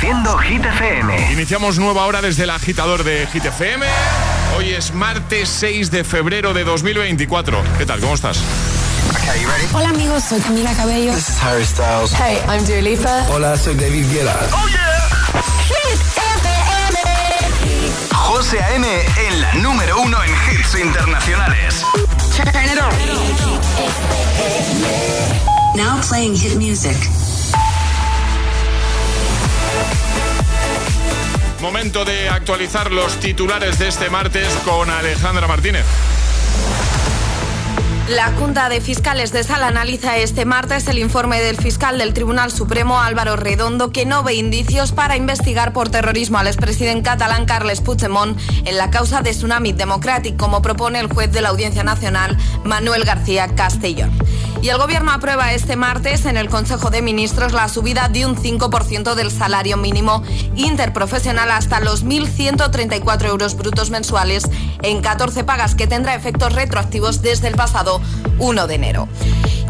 Reproduciendo Hit FM. Iniciamos nueva hora desde el agitador de Hit FM. Hoy es martes 6 de febrero de 2024. ¿Qué tal? ¿Cómo estás? Hola amigos, soy Camila Cabello. This is Harry Styles. Hey, I'm Dua Lipa. Hola, soy David Guetta. ¡Oh, yeah! Hit FM. José A.M. en la número uno en hits internacionales. Turn it on. Now playing hit music. Momento de actualizar los titulares de este martes con Alejandra Martínez. La Junta de Fiscales de Sala analiza este martes el informe del fiscal del Tribunal Supremo Álvaro Redondo que no ve indicios para investigar por terrorismo al expresidente catalán Carles Puigdemont en la causa de Tsunami Democratic, como propone el juez de la Audiencia Nacional Manuel García Castellón. Y el Gobierno aprueba este martes en el Consejo de Ministros la subida de un 5% del salario mínimo interprofesional hasta los 1.134 euros brutos mensuales en 14 pagas que tendrá efectos retroactivos desde el pasado 1 de enero.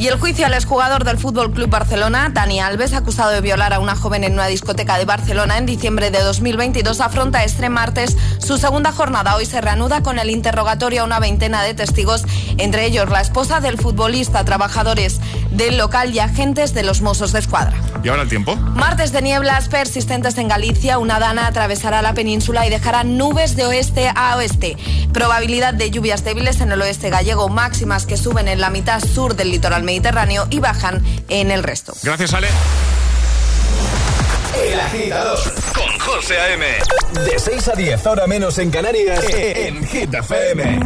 Y el juicio al exjugador del Fútbol Club Barcelona, Dani Alves, acusado de violar a una joven en una discoteca de Barcelona en diciembre de 2022, afronta este martes su segunda jornada. Hoy se reanuda con el interrogatorio a una veintena de testigos, entre ellos la esposa del futbolista, trabajadores del local y agentes de los Mossos de Escuadra. ¿Y ahora el tiempo? Martes de nieblas persistentes en Galicia, una dana atravesará la península y dejará nubes de oeste a oeste. Probabilidad de lluvias débiles en el oeste gallego, máximas que suben en la mitad sur del litoral Mediterráneo y bajan en el resto. Gracias, Ale. El agitador con José A.M. De 6 a 10, ahora menos en Canarias, en Hit FM.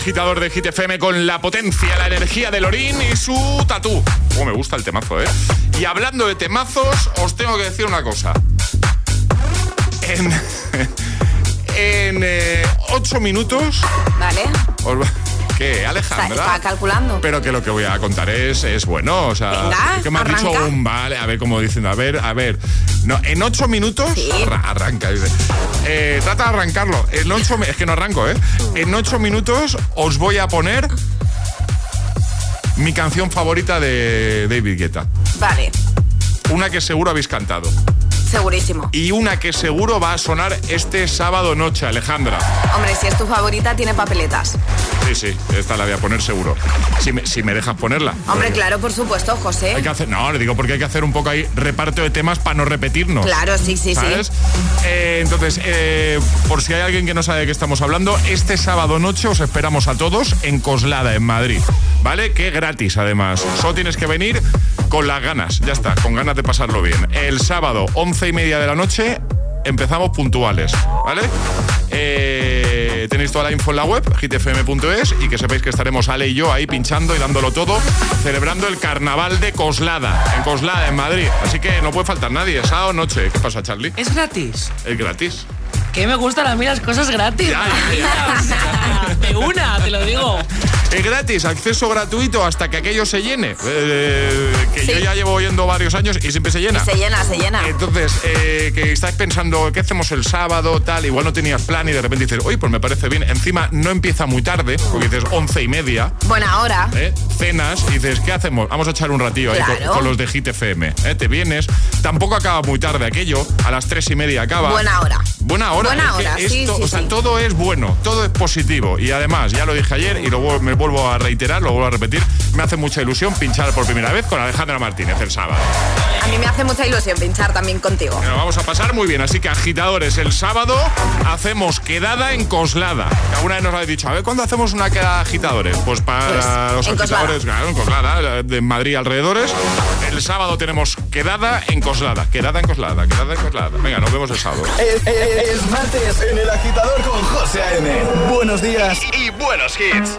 Agitador de Hit FM con la potencia, la energía de Lorín y su tatú. Oh, me gusta el temazo, ¿eh? Y hablando de temazos, os tengo que decir una cosa. En, ocho minutos... Vale. os va- ¿Qué, Alejandra? calculando. Pero que lo que voy a contar es, es bueno, o sea, Venga, que me has dicho un vale, a ver cómo diciendo, a ver, a ver. No, en ocho minutos Sí. arra- arranca, dice. Eh, trata de arrancarlo. En ocho, es que no arranco, ¿eh? En ocho minutos os voy a poner mi canción favorita de David Guetta. Vale, Una que seguro habéis cantado. segurísimo. Y una que seguro va a sonar este sábado noche, Alejandra. Hombre, si es tu favorita, tiene papeletas. Sí, sí, esta la voy a poner seguro. Si me, si me dejas ponerla. Hombre, Porque claro, por supuesto, José. Hay que hacer, no, le digo porque hay que hacer un poco ahí reparto de temas para no repetirnos. Claro, sí, sí, ¿Sabes? sí. Eh, entonces, eh, por si hay alguien que no sabe de qué estamos hablando, este sábado noche os esperamos a todos en Coslada, en Madrid. ¿Vale? Que gratis, además. Solo tienes que venir con las ganas, ya está, con ganas de pasarlo bien. El sábado, once y media de la noche, empezamos puntuales, ¿vale? Eh, tenéis toda la info en la web, hitfm.es, y que sepáis que estaremos Ale y yo ahí pinchando y dándolo todo, celebrando el carnaval de Coslada, en Coslada, en Madrid. Así que no puede faltar nadie, sábado noche. ¿Qué pasa, Charlie? Es gratis. Es gratis. Que me gustan a mí las cosas gratis. Ya, ya, ya. O sea, de una, te lo digo. Es gratis, acceso gratuito hasta que aquello se llene. Eh, que Sí. yo ya llevo yendo varios años y siempre se llena. Se llena, se llena. Entonces, eh, que estáis pensando, ¿qué hacemos el sábado? Tal, igual no tenías plan y de repente dices, oye, pues me parece bien. Encima no empieza muy tarde, porque dices once y media, Buena hora. ¿eh? cenas y dices, ¿qué hacemos? Vamos a echar un ratillo ahí con, los de Hit FM. ¿eh? Te vienes, tampoco acaba muy tarde aquello, a las tres y media acaba. Buena hora. Buena hora. Buena hora, sí, esto- sí, o sea, todo es bueno, todo es positivo. Y además, ya lo dije ayer y vuel- me vuelvo a reiterar, lo vuelvo a repetir, me hace mucha ilusión pinchar por primera vez con Alejandra Martínez el sábado. A mí me hace mucha ilusión pinchar también contigo. Vamos a pasar muy bien, así que agitadores, el sábado hacemos quedada en Coslada. Alguna vez nos habéis dicho, a ver, ¿cuándo hacemos una quedada de agitadores? Pues para Pues, los agitadores, claro, en Coslada, de Madrid alrededores. El sábado tenemos quedada en Coslada, quedada en Coslada, quedada en Coslada. Venga, nos vemos el sábado. Es, es- es martes en el agitador con José A.M. Buenos días y, y buenos hits.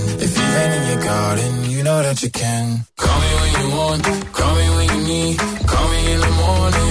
If in your garden, you know that you can. Call me when you want, call me when you need. Call me in the morning,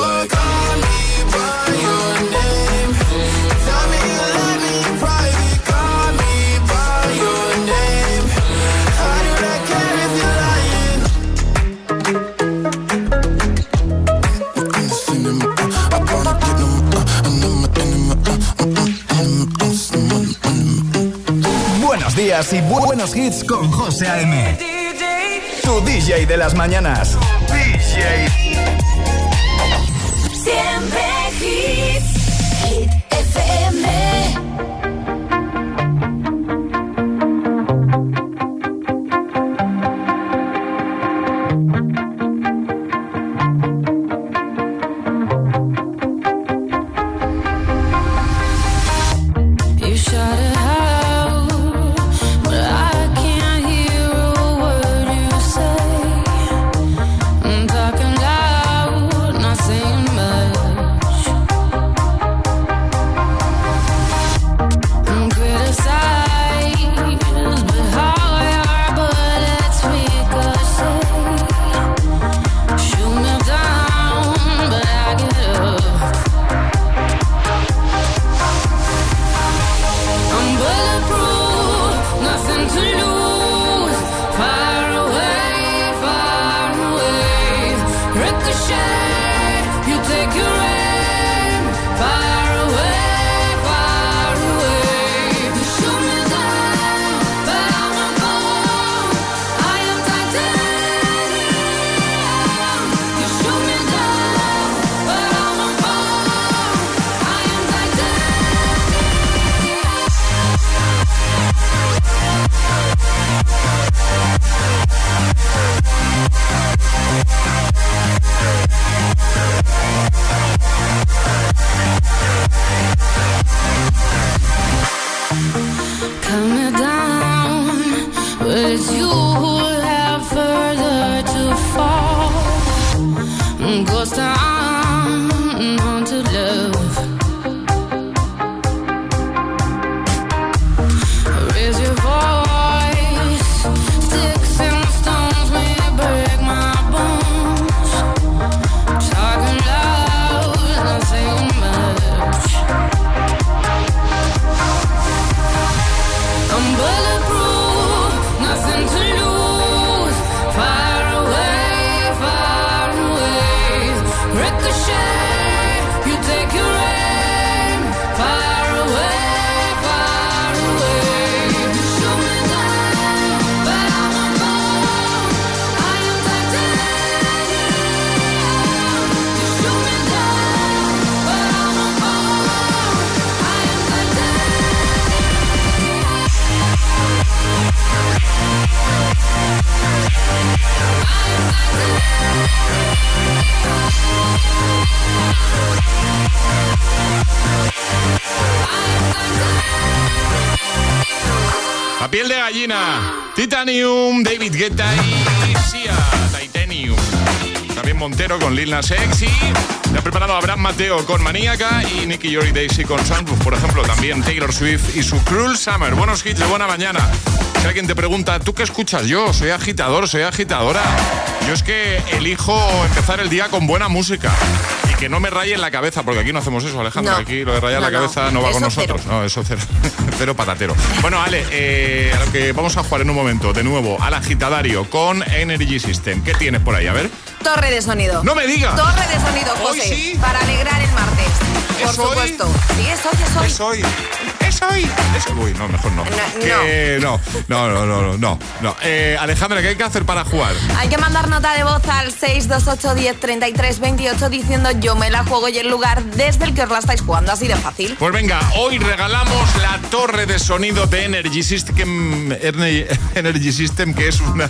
Días y bu- buenos hits con José A.M. Tu DJ de las mañanas. DJ. Mateo con Maníaca y Nicky Yori Daisy con Sunroof, por ejemplo. También Taylor Swift y su Cruel Summer. Buenos hits de buena mañana. Si alguien te pregunta, ¿tú qué escuchas? Yo soy agitador, soy agitadora. Yo es que elijo empezar el día con buena música. Y que no me raye en la cabeza, porque aquí no hacemos eso, Alejandro. No. Aquí lo de rayar No, la cabeza no, va con nosotros. cero. No, eso cero. Cero patatero. Bueno, Ale, eh, a lo que vamos a jugar en un momento, de nuevo, al agitadario con Energy System. ¿Qué tienes por ahí? A ver. Torre de sonido. ¡No me digas! Torre de sonido, ¿Hoy José. sí? Para alegrar el martes. Por ¿Es hoy? supuesto. Sí, es hoy, es hoy. Es hoy. Uy, no, mejor no. No, Que- no. No, no, no, no, no. no. Eh, Alejandra, ¿qué hay que hacer para jugar? Hay que mandar nota de voz al 628 10 33 28 diciendo yo me la juego y el lugar desde el que os la estáis jugando. Así de fácil. Pues venga, hoy regalamos la torre de sonido de Energy System, Energy System que es una,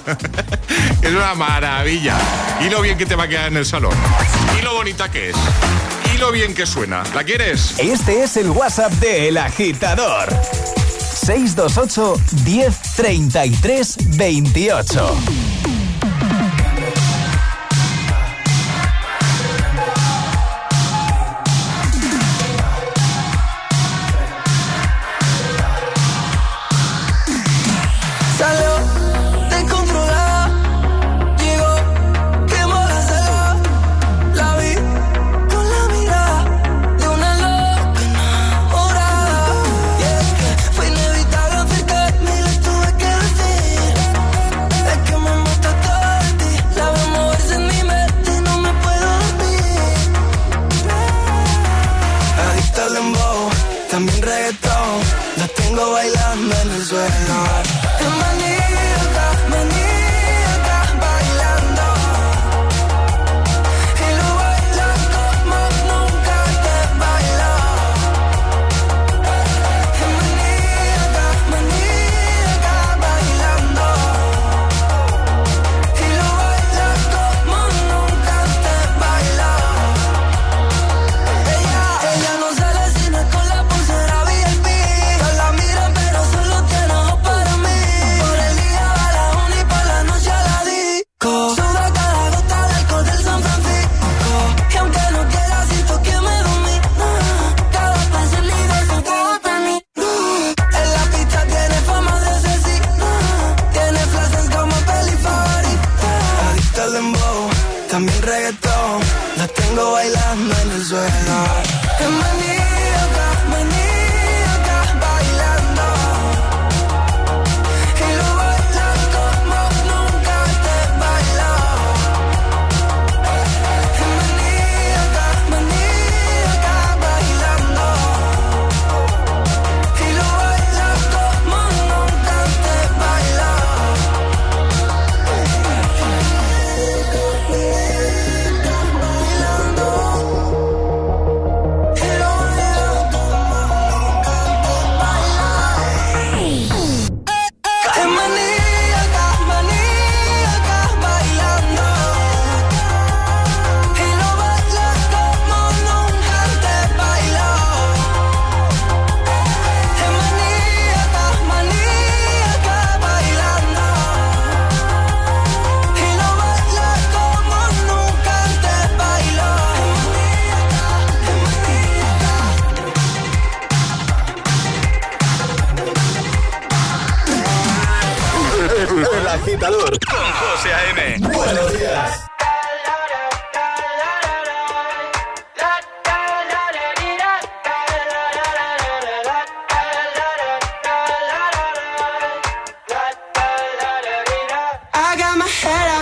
es una maravilla. Y lo bien que te va a quedar en el salón. Y lo bonita que es. Lo bien que suena. ¿La quieres? Este es el WhatsApp de El Agitador. 628 10 33 28.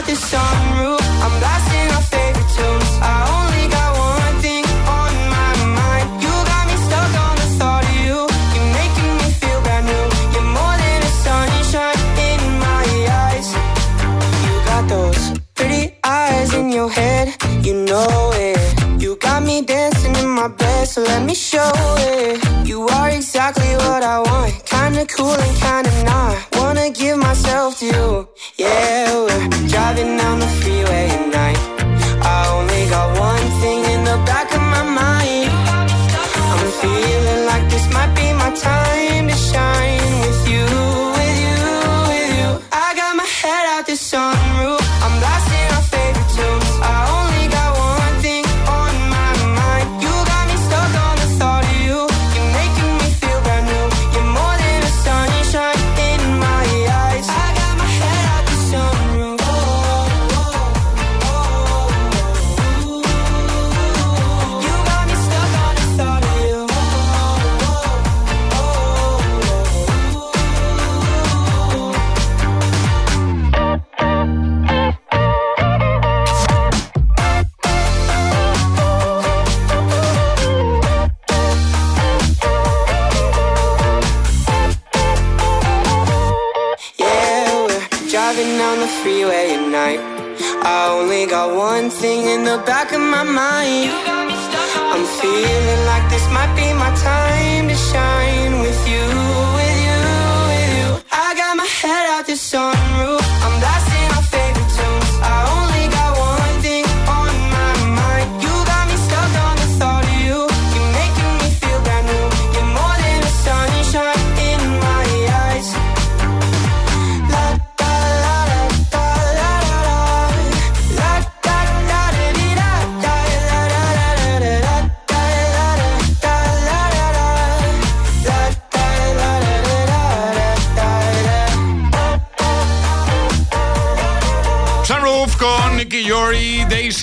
The sunroof.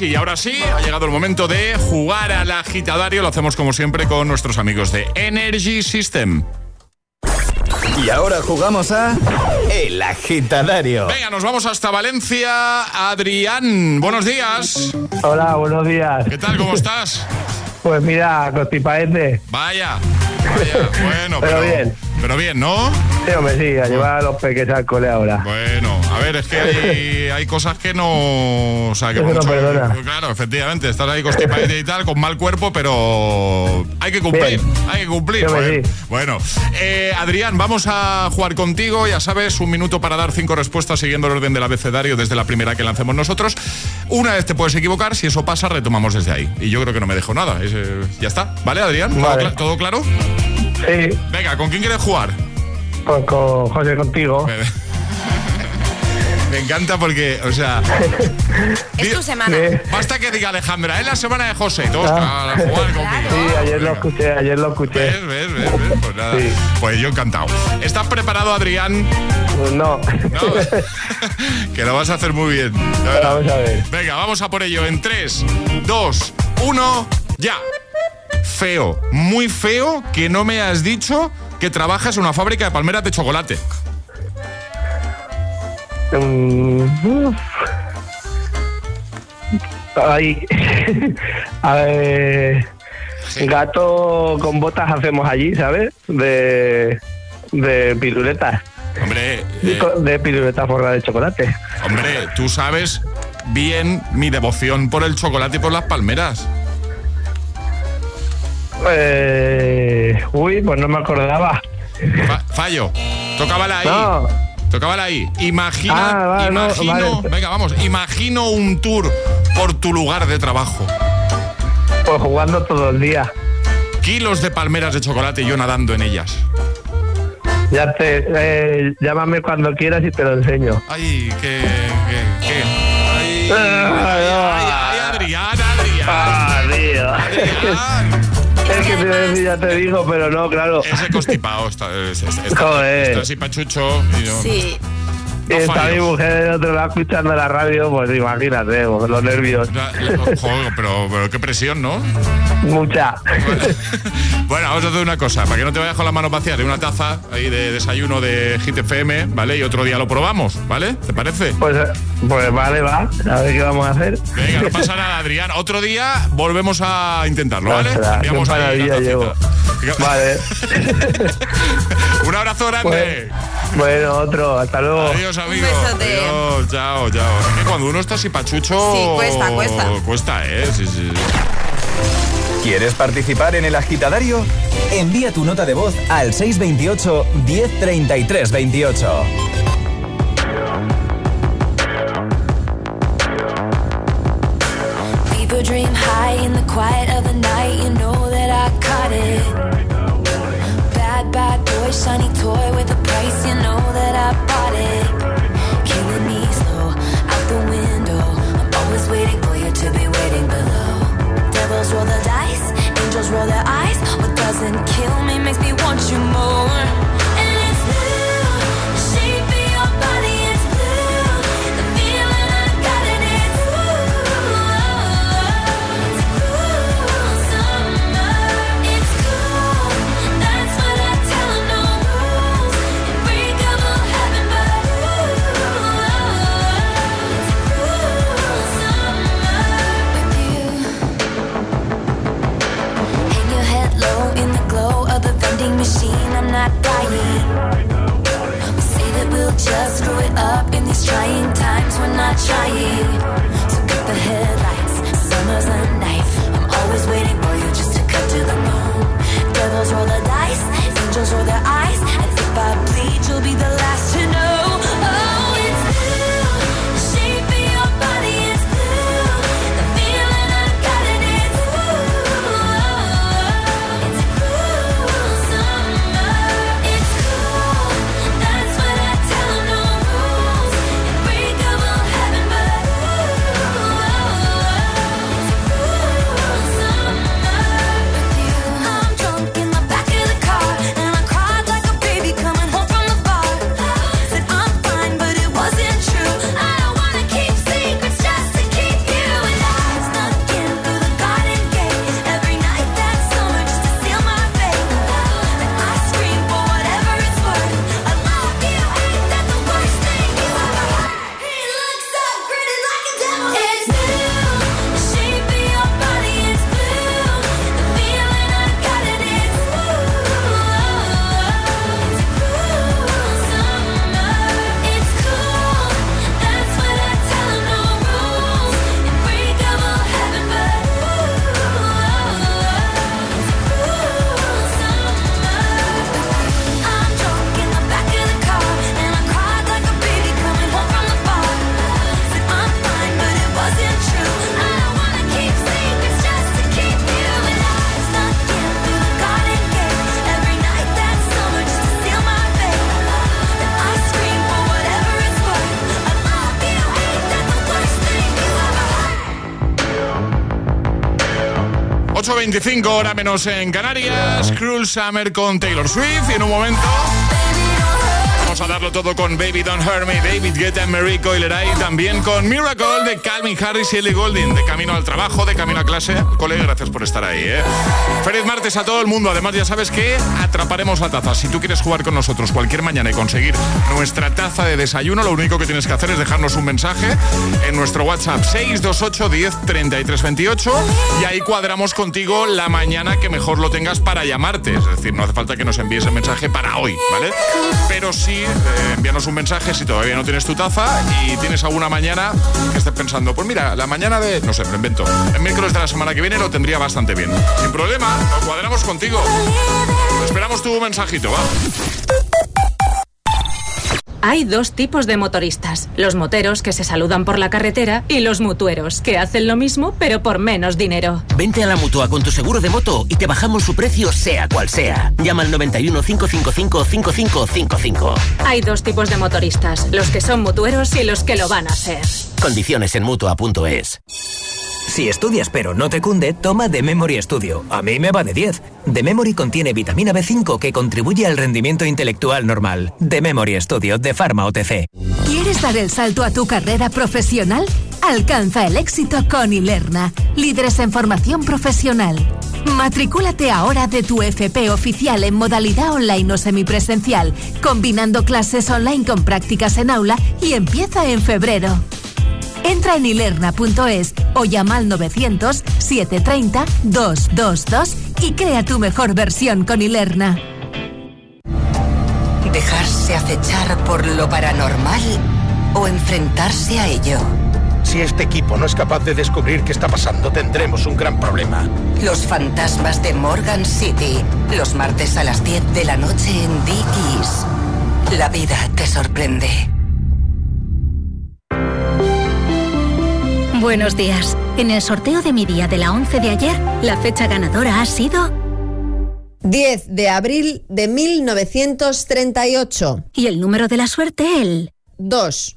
Daisy. Ahora sí, ha llegado el momento de jugar al agitadario. Lo hacemos como siempre con nuestros amigos de Energy System. Y ahora jugamos a El Agitadario. Venga, nos vamos hasta Valencia. Adrián, buenos días. Hola, buenos días. ¿Qué tal? ¿Cómo estás? Pues mira, constipaente. Vaya, vaya, bueno, Pero pero, bien. Pero bien, ¿no? Sí, hombre, sí, a llevar a los pequeños al cole ahora. Bueno, a ver, es que hay, hay cosas que no. O sea, que Eso no perdona. Claro, efectivamente, estás ahí constipadito y tal, con mal cuerpo, pero hay que cumplir. Bien. Hay que cumplir. Sí, hombre, joder. sí. Bueno, eh, Adrián, vamos a jugar contigo. Ya sabes, un minuto para dar cinco respuestas siguiendo el orden del abecedario desde la primera que lancemos nosotros. Una vez te puedes equivocar, si eso pasa, retomamos desde ahí. Y yo creo que no me dejo nada. Es, eh, ya está. ¿Vale, Adrián? ¿Todo, Vale. cla- todo claro? Sí, Venga, ¿con quién quieres jugar? pues con José contigo. Me, encanta porque, o sea, Es tu semana. Basta que diga Alejandra, es la semana de José todos Ah. a jugar conmigo. sí, ayer lo Venga. escuché, ayer lo escuché. ¿Ves, ves, ves, ves? Pues nada. Sí. Pues yo encantado. ¿Estás preparado, Adrián? Pues no. No. que lo vas a hacer muy bien. Vamos a ver. Venga, vamos a por ello en 3, 2, 1, ya. Feo, muy feo que no me has dicho que trabajas en una fábrica de palmeras de chocolate. Mm. Ay, a ver, Sí. gato con botas hacemos allí, ¿sabes? De, de piruletas, Hombre, eh, de piruletas forradas de chocolate. hombre, tú sabes bien mi devoción por el chocolate y por las palmeras. Eh, uy, pues no me acordaba. Fa- fallo. Tócabala ahí. No, Tócabala ahí. Imagina, Ah, vale, no, imagino, vale. venga, vamos, imagino un tour por tu lugar de trabajo. pues jugando todo el día. Kilos de palmeras de chocolate y yo nadando en ellas. Ya te, eh, llámame cuando quieras y te lo enseño. Ay, qué, qué, qué. Ay, ay, ay, ay, Adrián, Adrián. Ah. Adrián. Es que te ya te digo, pero no, claro. Ese constipado está, es- es- está, Joder. está así pachucho. Y no, Sí. Y no está mi mujer del otro lado escuchando la radio, pues imagínate, pues, los nervios. La- la- joder, pero, pero qué presión, ¿no? Mucha. Bueno, vamos a hacer una cosa, para que no te vayas con las manos vacías, de una taza ahí de desayuno de Hit FM, ¿vale? Y otro día lo probamos, ¿vale? ¿Te parece? Pues, pues vale, va. A ver qué vamos a hacer. Venga, no pasa nada, Adrián. Otro día volvemos a intentarlo, ¿vale? Ostras, qué llevo. Vale. Un abrazo grande. Pues, bueno, otro. Hasta luego. Adiós, amigo. besote. Adiós, chao, chao. Es que cuando uno está así pachucho. Sí, cuesta, cuesta. Cuesta, ¿eh? Sí, sí. ¿Quieres participar en El Agitadario? Envía tu nota de voz al 628 1033 28. People dream high in the quiet of the night. You know that I caught it. Bad, bad boy, shiny toy with a price. You know doesn't kill me makes me want you more. Not dying. We say that we'll just screw it up in these trying times. We're not trying. So cut the headlights. Summer's a knife. I'm always waiting for you just to cut to the bone. Devils roll the dice. Angels roll their eyes. And if I bleed, you'll be the 25 horas menos en Canarias. Cruel Summer con Taylor Swift. Y en un momento darlo todo con Baby Don't Hurt Me, David Guetta, Mary Coileray. También con Miracle de Calvin Harris y Ellie Goulding. De camino al trabajo, de camino a clase. Colega, gracias por estar ahí. ¿eh? Feliz martes a todo el mundo. Además, ya sabes que atraparemos la taza. Si tú quieres jugar con nosotros cualquier mañana y conseguir nuestra taza de desayuno, lo único que tienes que hacer es dejarnos un mensaje en nuestro WhatsApp 628 10 33 28 y ahí cuadramos contigo la mañana que mejor lo tengas para llamarte. Es decir, no hace falta que nos envíes el mensaje para hoy, ¿vale? Pero sí, eh, envíanos un mensaje si todavía no tienes tu taza y tienes alguna mañana que estés pensando, pues mira, la mañana de, no sé, me lo invento, el miércoles de la semana que viene lo tendría bastante bien. Sin problema, lo cuadramos contigo. Esperamos tu mensajito, va. Hay dos tipos de motoristas, los moteros que se saludan por la carretera y los mutueros que hacen lo mismo pero por menos dinero. Vente a la mutua con tu seguro de moto y te bajamos su precio sea cual sea. Llama al 91 555 5555. Hay dos tipos de motoristas, los que son mutueros y los que lo van a ser. Condiciones en mutua.es. Si estudias pero no te cunde, toma The Memory Studio. A mí me va de 10. The Memory contiene vitamina B5 que contribuye al rendimiento intelectual normal. The Memory Studio de Pharma OTC. ¿Quieres dar el salto a tu carrera profesional? Alcanza el éxito con Ilerna, líderes en formación profesional. Matricúlate ahora de tu FP oficial en modalidad online o semipresencial, combinando clases online con prácticas en aula y empieza en febrero. Entra en ilerna.es o llama al 900-730-222 y crea tu mejor versión con Ilerna. ¿Dejarse acechar por lo paranormal o enfrentarse a ello? Si este equipo no es capaz de descubrir qué está pasando, tendremos un gran problema. Los fantasmas de Morgan City, los martes a las 10 de la noche en Dickies. La vida te sorprende. Buenos días. En el sorteo de mi día de la 11 de ayer, la fecha ganadora ha sido 10 de abril de 1938. y el número de la suerte el 2.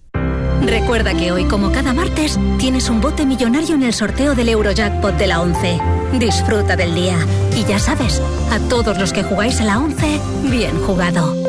Recuerda que hoy, como cada martes, tienes un bote millonario en el sorteo del Eurojackpot de la 11. Disfruta del día. Y ya sabes, a todos los que jugáis a la 11, bien jugado.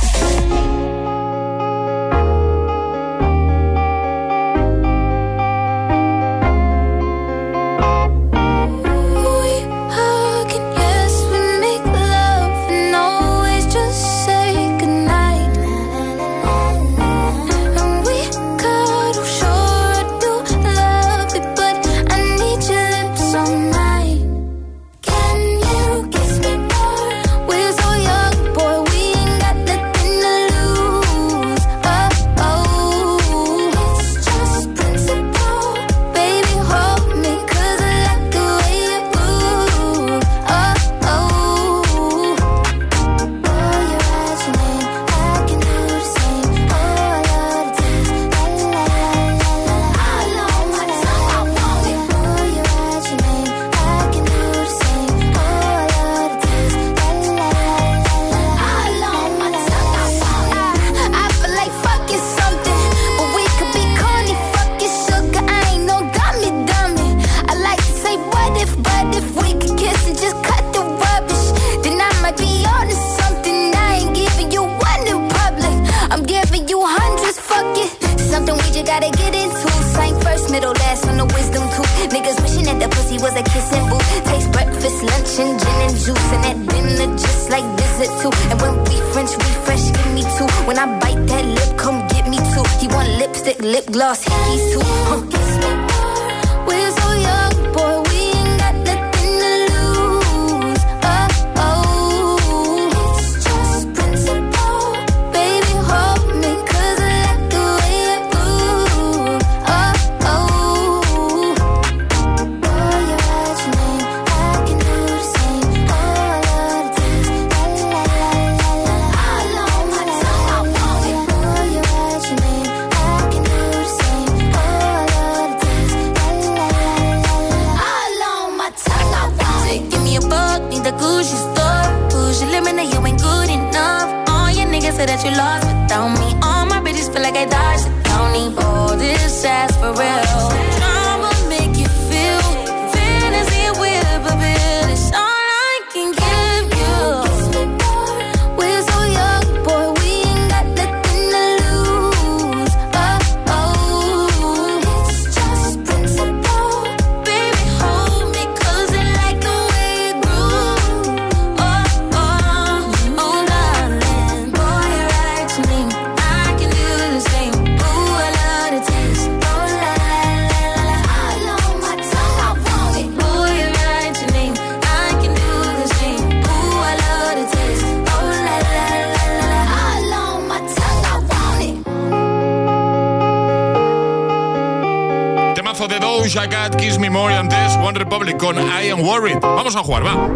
Temazo de Doja Cat, Kiss Me More y antes One Republic con I Am Worried. Vamos a jugar, va.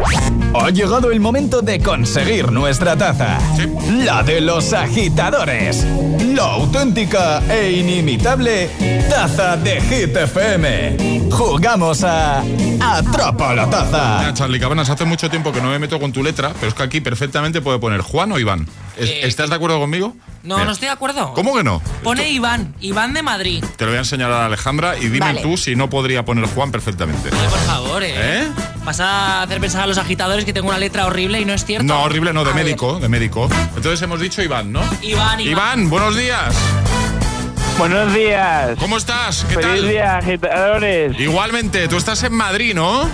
Ha llegado el momento de conseguir nuestra taza. La de los agitadores. La auténtica e inimitable taza de Hit FM. Jugamos a Atrapa la taza. Mira, Charlie Cabanas, hace mucho tiempo que no me meto con tu letra, pero es que aquí perfectamente puede poner Juan o Iván. Eh, ¿Estás de acuerdo conmigo? No, Mira. no estoy de acuerdo. ¿Cómo que no? Pone Iván, Iván de Madrid. Te lo voy a enseñar a Alejandra y dime Vale. tú si no podría poner Juan perfectamente. Oye, por favor, eh. ¿Eh? Vas a hacer pensar a los agitadores que tengo una letra horrible y no es cierto. No, horrible, no, de A ver. médico, de médico. Entonces hemos dicho Iván, ¿no? Iván, Iván. Iván, buenos días. Buenos días. ¿Cómo estás? ¿Qué Feliz tal? día, agitadores. Igualmente, tú estás en Madrid, ¿no?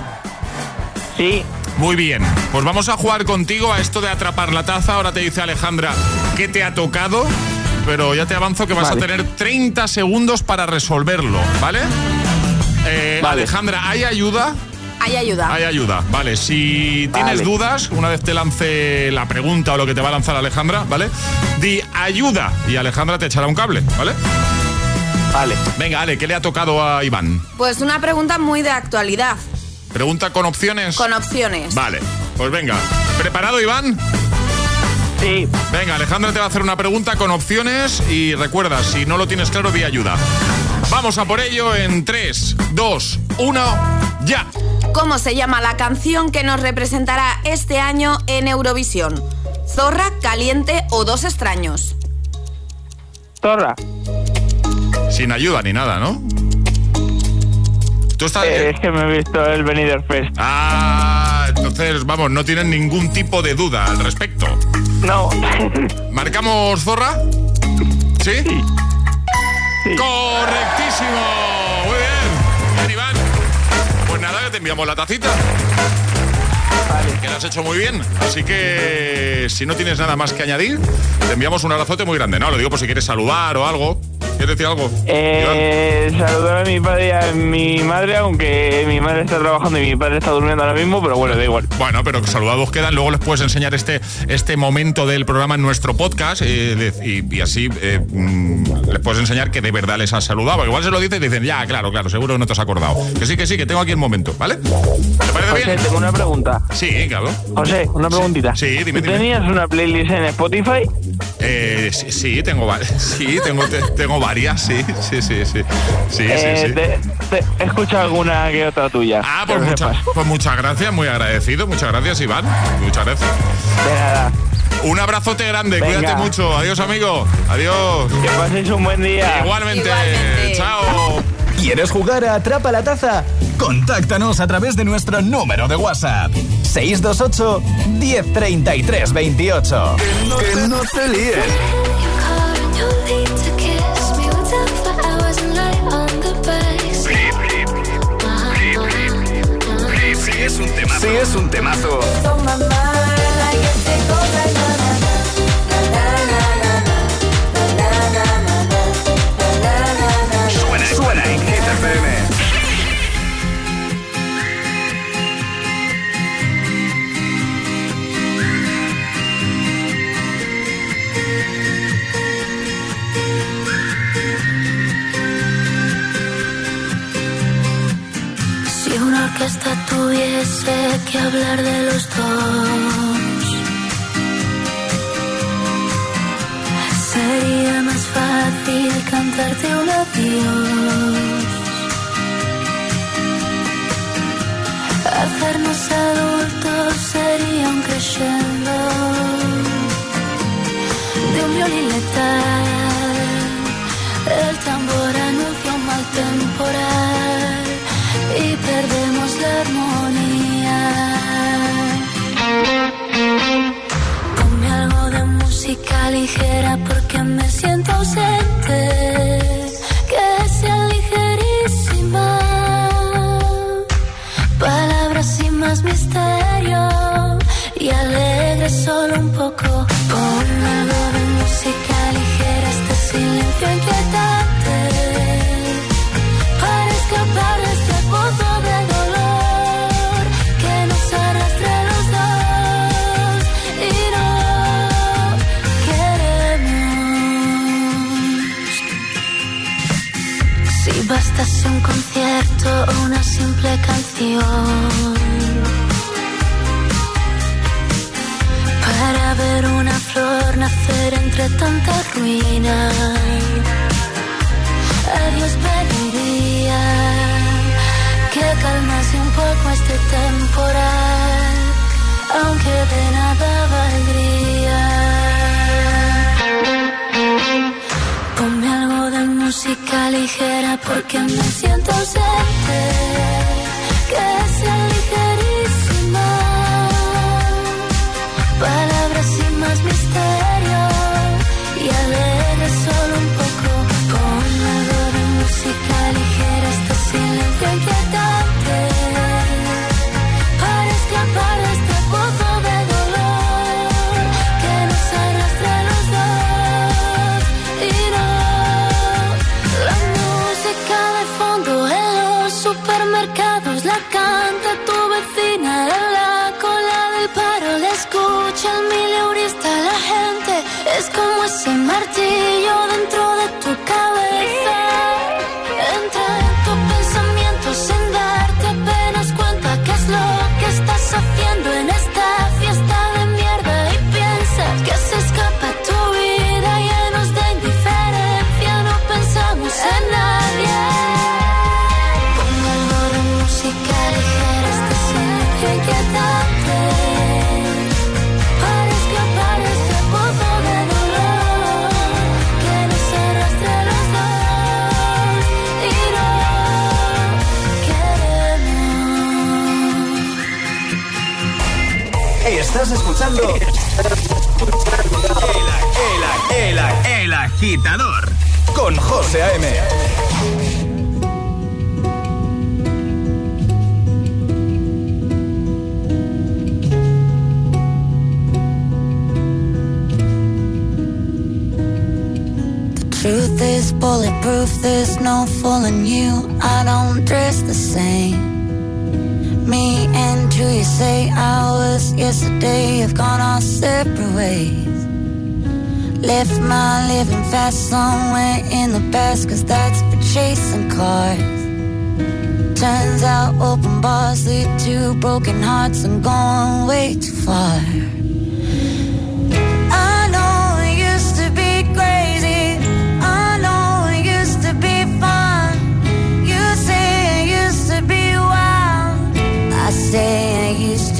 Sí. Muy bien, pues vamos a jugar contigo a esto de atrapar la taza. Ahora te dice Alejandra qué te ha tocado, pero ya te avanzo que vas Vale. a tener 30 segundos para resolverlo, ¿vale? Eh, Vale. Alejandra, ¿hay ayuda? Hay ayuda. Hay ayuda, vale. Si tienes Vale. dudas, una vez te lance la pregunta o lo que te va a lanzar Alejandra, ¿vale? Di ayuda y Alejandra te echará un cable, ¿vale? Vale. Venga, Ale, ¿qué le ha tocado a Iván? Pues una pregunta muy de actualidad, Pregunta con opciones. con opciones. Vale, pues venga. ¿Preparado, Iván? Sí. Venga, Alejandra te va a hacer una pregunta con opciones y recuerda, si no lo tienes claro, di ayuda. Vamos a por ello en 3, 2, 1, ya. ¿Cómo se llama la canción que nos representará este año en Eurovisión? ¿Zorra, Caliente o Dos extraños? Zorra. Sin ayuda ni nada, ¿no? Tú estás... Eh, es que me he visto el Benidorm Fest. Ah, entonces, vamos, no tienen ningún tipo de duda al respecto. No. ¿Marcamos Zorra? ¿Sí? Correctísimo. Te enviamos la tacita. Que lo has hecho muy bien. Así que si no tienes nada más que añadir, te enviamos un abrazote muy grande. No, lo digo por si quieres saludar o algo. ¿Quieres decir algo? Eh, saludar a mi padre y a mi madre, aunque mi madre está trabajando y mi padre está durmiendo ahora mismo, pero bueno, da igual. Bueno, pero saludados quedan. Luego les puedes enseñar este, este momento del programa en nuestro podcast eh, y, y así eh, mm, les puedes enseñar que de verdad les has saludado. Igual se lo dices y dicen, ya, claro, claro, seguro que no te has acordado. Que sí, que sí, que tengo aquí el momento, ¿vale? ¿Te parece José, bien? tengo una pregunta. Sí, claro. José, una preguntita. Sí, dime, ¿Tú dime. tenías una playlist en Spotify? Eh, sí, sí, tengo, sí, tengo, te- tengo varias, sí, sí, sí, sí. Sí, Eh, sí, sí. te- te- he escuchado alguna que otra tuya. Ah, que pues, mucha- pues muchas gracias, muy agradecido. Muchas gracias, Iván. Muchas gracias. De nada. Un abrazote grande, Venga. cuídate mucho. Adiós, amigo. Adiós. Que paséis un buen día. Igualmente. Igualmente. Chao. ¿Quieres jugar a Atrapa la Taza? Contáctanos a través de nuestro número de WhatsApp. 628 1033 28. Que no te líes. Sí es un temazo. Sí es un temazo. Porque me siento ausente. Escuchando el, el, el, el agitador con José A.M. Truth is bulletproof, there's no fooling you. I don't dress the same. Me and who you say I was yesterday have gone our separate ways. Left my living fast somewhere in the past, cause that's for chasing cars. Turns out open bars lead to broken hearts. I'm going way too far.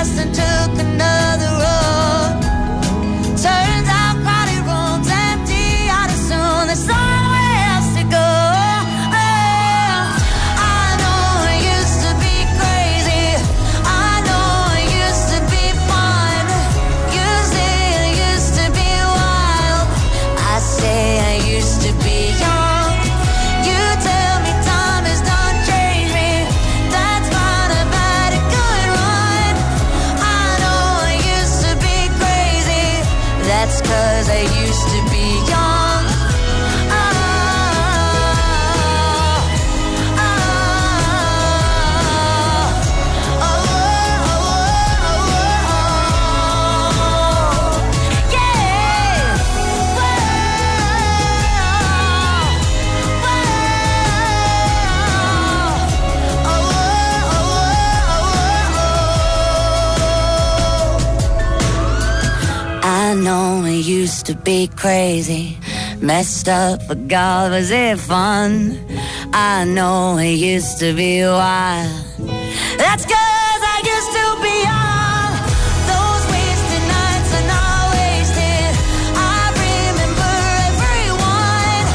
And took another road. To be crazy, messed up, but God, was it fun? I know it used to be wild. That's cause I used to be young. Those wasted nights wasted. I remember everyone.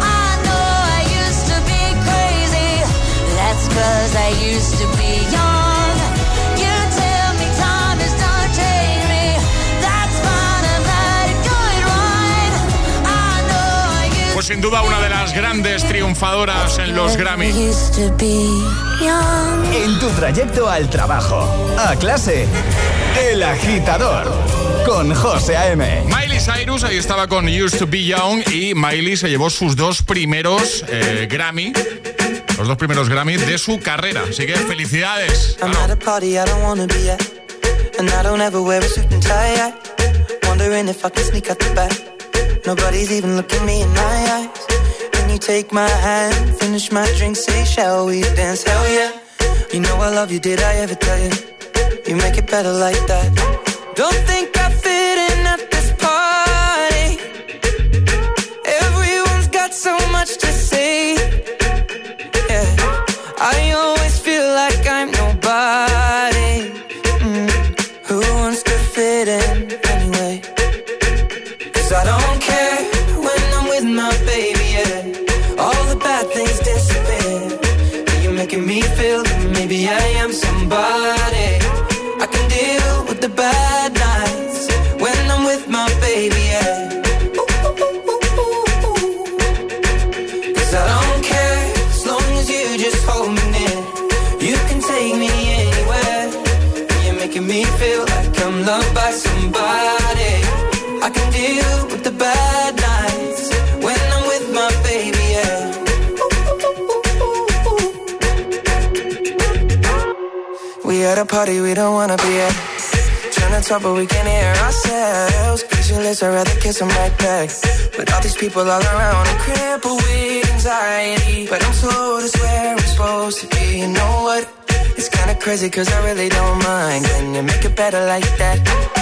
I know I used to be crazy. I used to be Pues sin duda una de las grandes triunfadoras en los Grammy. En tu trayecto al trabajo, a clase, El Agitador, con José A.M. Miley Cyrus ahí estaba con Used to Be Young y Miley se llevó sus dos primeros eh, Grammy. Los dos primeros Grammy de su carrera. Así que felicidades. I'm at a party I don't wanna be at. And I don't ever wear a suit and tie. I wondering if I can sneak out the back. Nobody's even looking me in my eyes. Can you take my hand, finish my drink, say, shall we dance? Hell yeah. You know I love you, did I ever tell you? You make it better like that. Don't think I fit in at this party. Everyone's got so much to say. Talk but we can't hear ourselves. Pictureless, I'd rather kiss right back. But all these people all around, I'm crippled with anxiety. But I'm told it's where I'm supposed to be. You know what? It's kinda crazy cause I really don't mind. Can you make it better like that?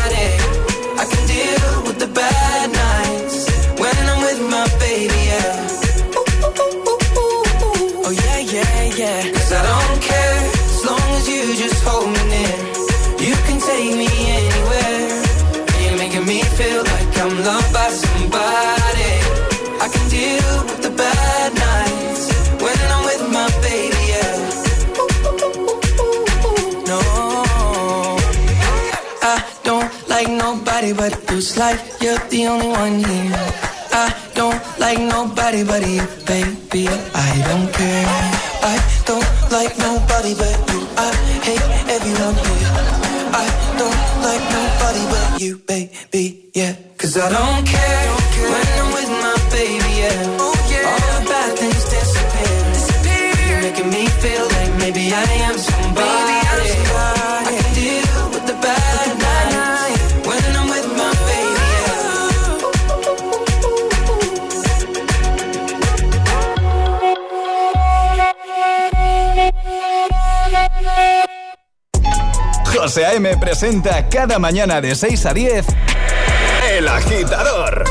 Like nobody but you. Like you're the only one here. I don't like nobody but you, baby. I don't care. I don't like nobody but you. I hate everyone here. I don't like nobody but you, baby. Yeah, cause I don't care when I'm José A.M. presenta cada mañana de 6 a 10 El Agitador.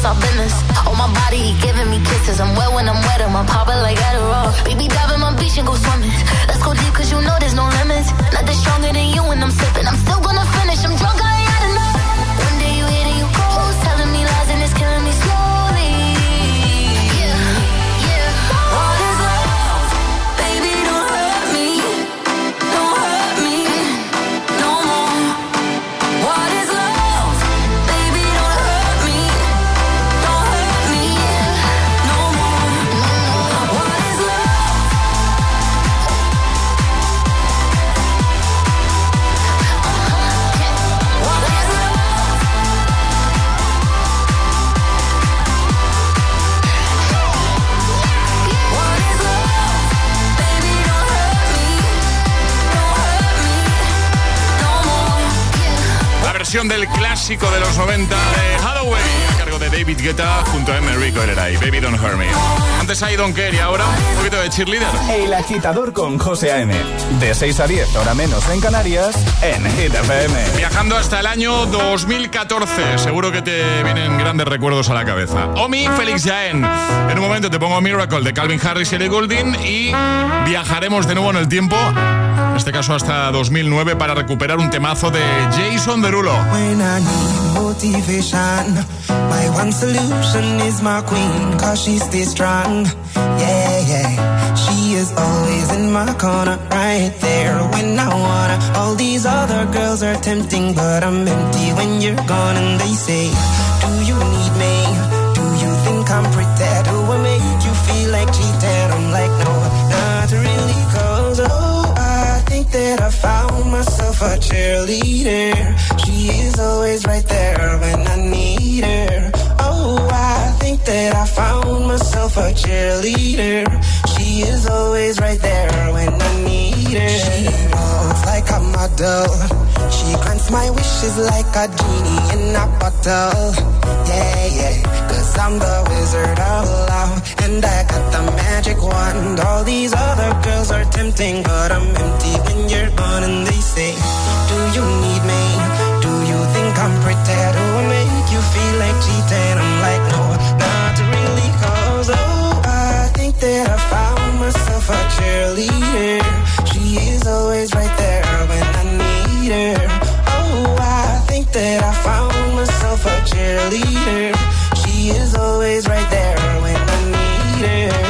Is our business. On my body, he giving me kisses. I'm wet when I'm wet, I'm popping like Adderall. Baby, dive in my beach and go swimming. Let's go deep, cause you know there's no limits. Nothing stronger than you when I'm versión del clásico de los 90 de Hathaway, a cargo de David Guetta junto a Enrico Eleray, Baby Don't Hurt Me. Antes hay Don't Care y ahora un poquito de cheerleader. El agitador con José A.M. De 6 a 10, hora menos en Canarias, en Hit FM. Viajando hasta el año 2014, seguro que te vienen grandes recuerdos a la cabeza. Omi, Félix Jaén. En un momento te pongo Miracle de Calvin Harris y Ellie Goulding y viajaremos de nuevo en el tiempo, este caso hasta 2009, para recuperar un temazo de Jason Derulo. Is always in my corner, right there when I wanna. All these other girls are tempting, but I'm empty when you're gone. And they say, Do you need me? Do you think I'm pretty? I found myself a cheerleader. She is always right there when I need her. Oh, I think that I found myself a cheerleader. She is always right there when I need her. She walks like a model. She grants my wishes like a genie in a bottle. Yeah, yeah. Cause I'm the wizard of love. And I got the magic wand. All these other girls are tempting, but I'm empty when you're gone. And they say, Do you need me? Do you think I'm pretty? Do I make you feel like cheating? I'm like, no, not really. Cause oh, I think that I found myself a cheerleader. She is always right there when I need. Oh, I think that I found myself a cheerleader. She is always right there when I need her.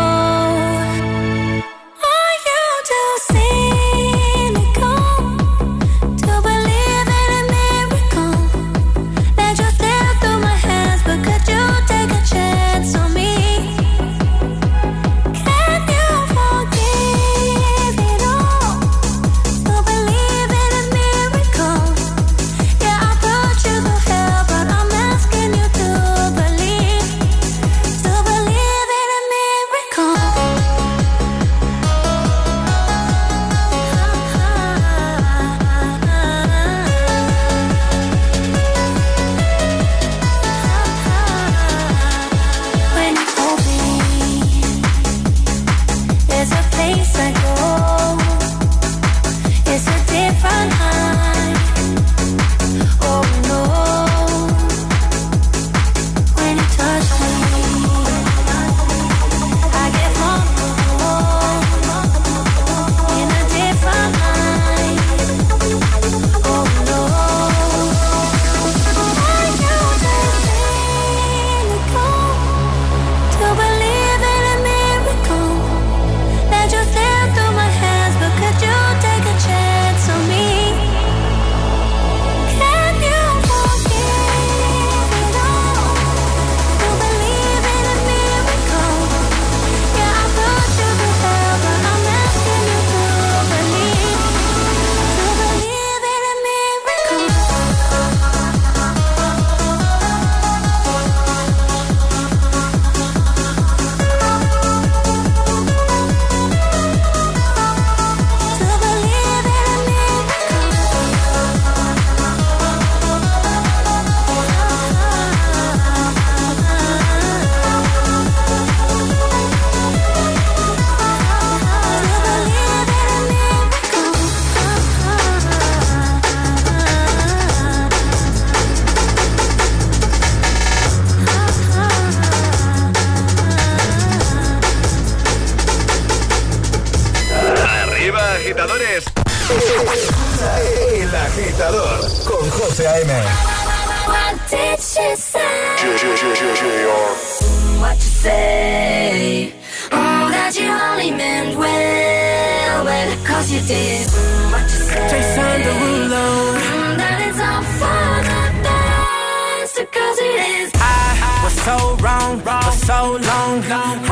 So wrong for so long,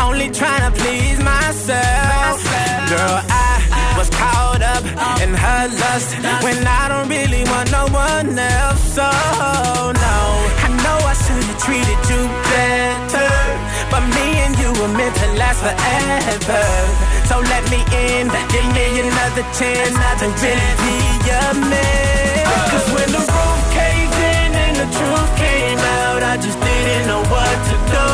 only trying to please myself. Girl, I was caught up in her lust when I don't really want no one else. So no, I know I should have treated you better, but me and you were meant to last forever. So let me in, give me another chance to really be your man. Cause when the roof the truth came out, I just didn't know what to do.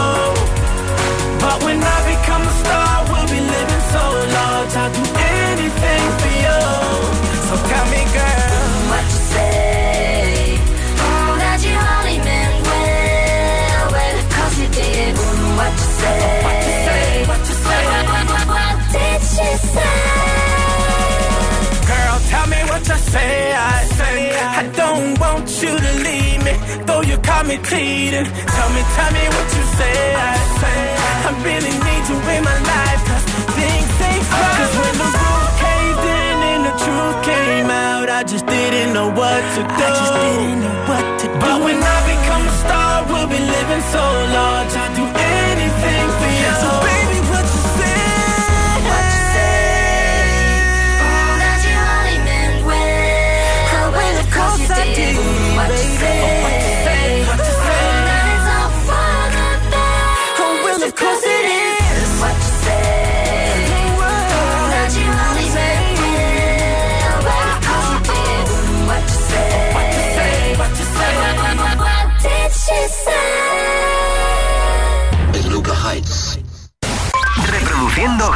But when I become a star, we'll be living so large. I'll do anything for you. So tell me, girl, What you say? Oh, that you only meant well, well, cause you did. What you say? What you say? What you say? What did she say? girl, tell me what you say. I say I don't want you to leave me, though you caught me cheating. Tell me, tell me what you say. I, say I really need you in my life, cause things ain't right. Cause when the roof caved in and the truth came out, I just didn't know what to do. I just didn't know what to do. But when I become a star, we'll be living so large. I'd do anything for you. So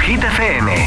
Hit FM.